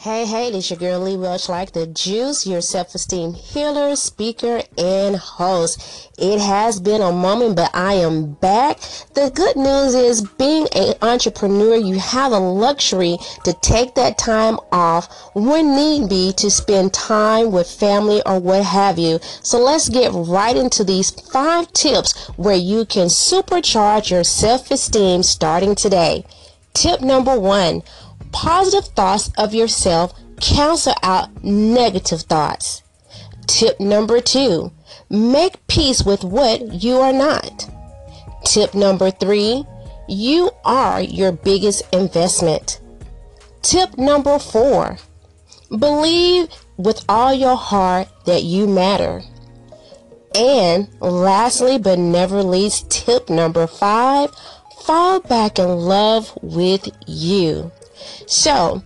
Hey, hey, this your girl Lee Welch, like the juice, your self-esteem healer, speaker, and host. It has been a moment, but I am back. The good news is being an entrepreneur, you have a luxury to take that time off when need be to spend time with family or what have you. So let's get right into these five tips where you can supercharge your self-esteem starting today. Tip number one Positive thoughts of yourself cancel out negative thoughts. Tip number two, make peace with what you are not. Tip number three, you are your biggest investment. Tip number four, believe with all your heart that you matter. And lastly, but never least, tip number five, fall back in love with you. So,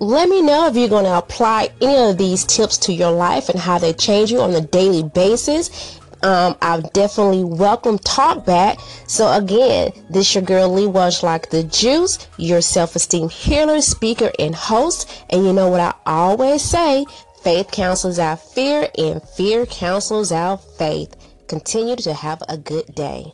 let me know if you're going to apply any of these tips to your life and how they change you on a daily basis. Um, I definitely welcome talk back. So again, this your girl Lee Welch like the juice, your self-esteem healer, speaker, and host. And you know what I always say, faith counsels out fear and fear counsels out faith. Continue to have a good day.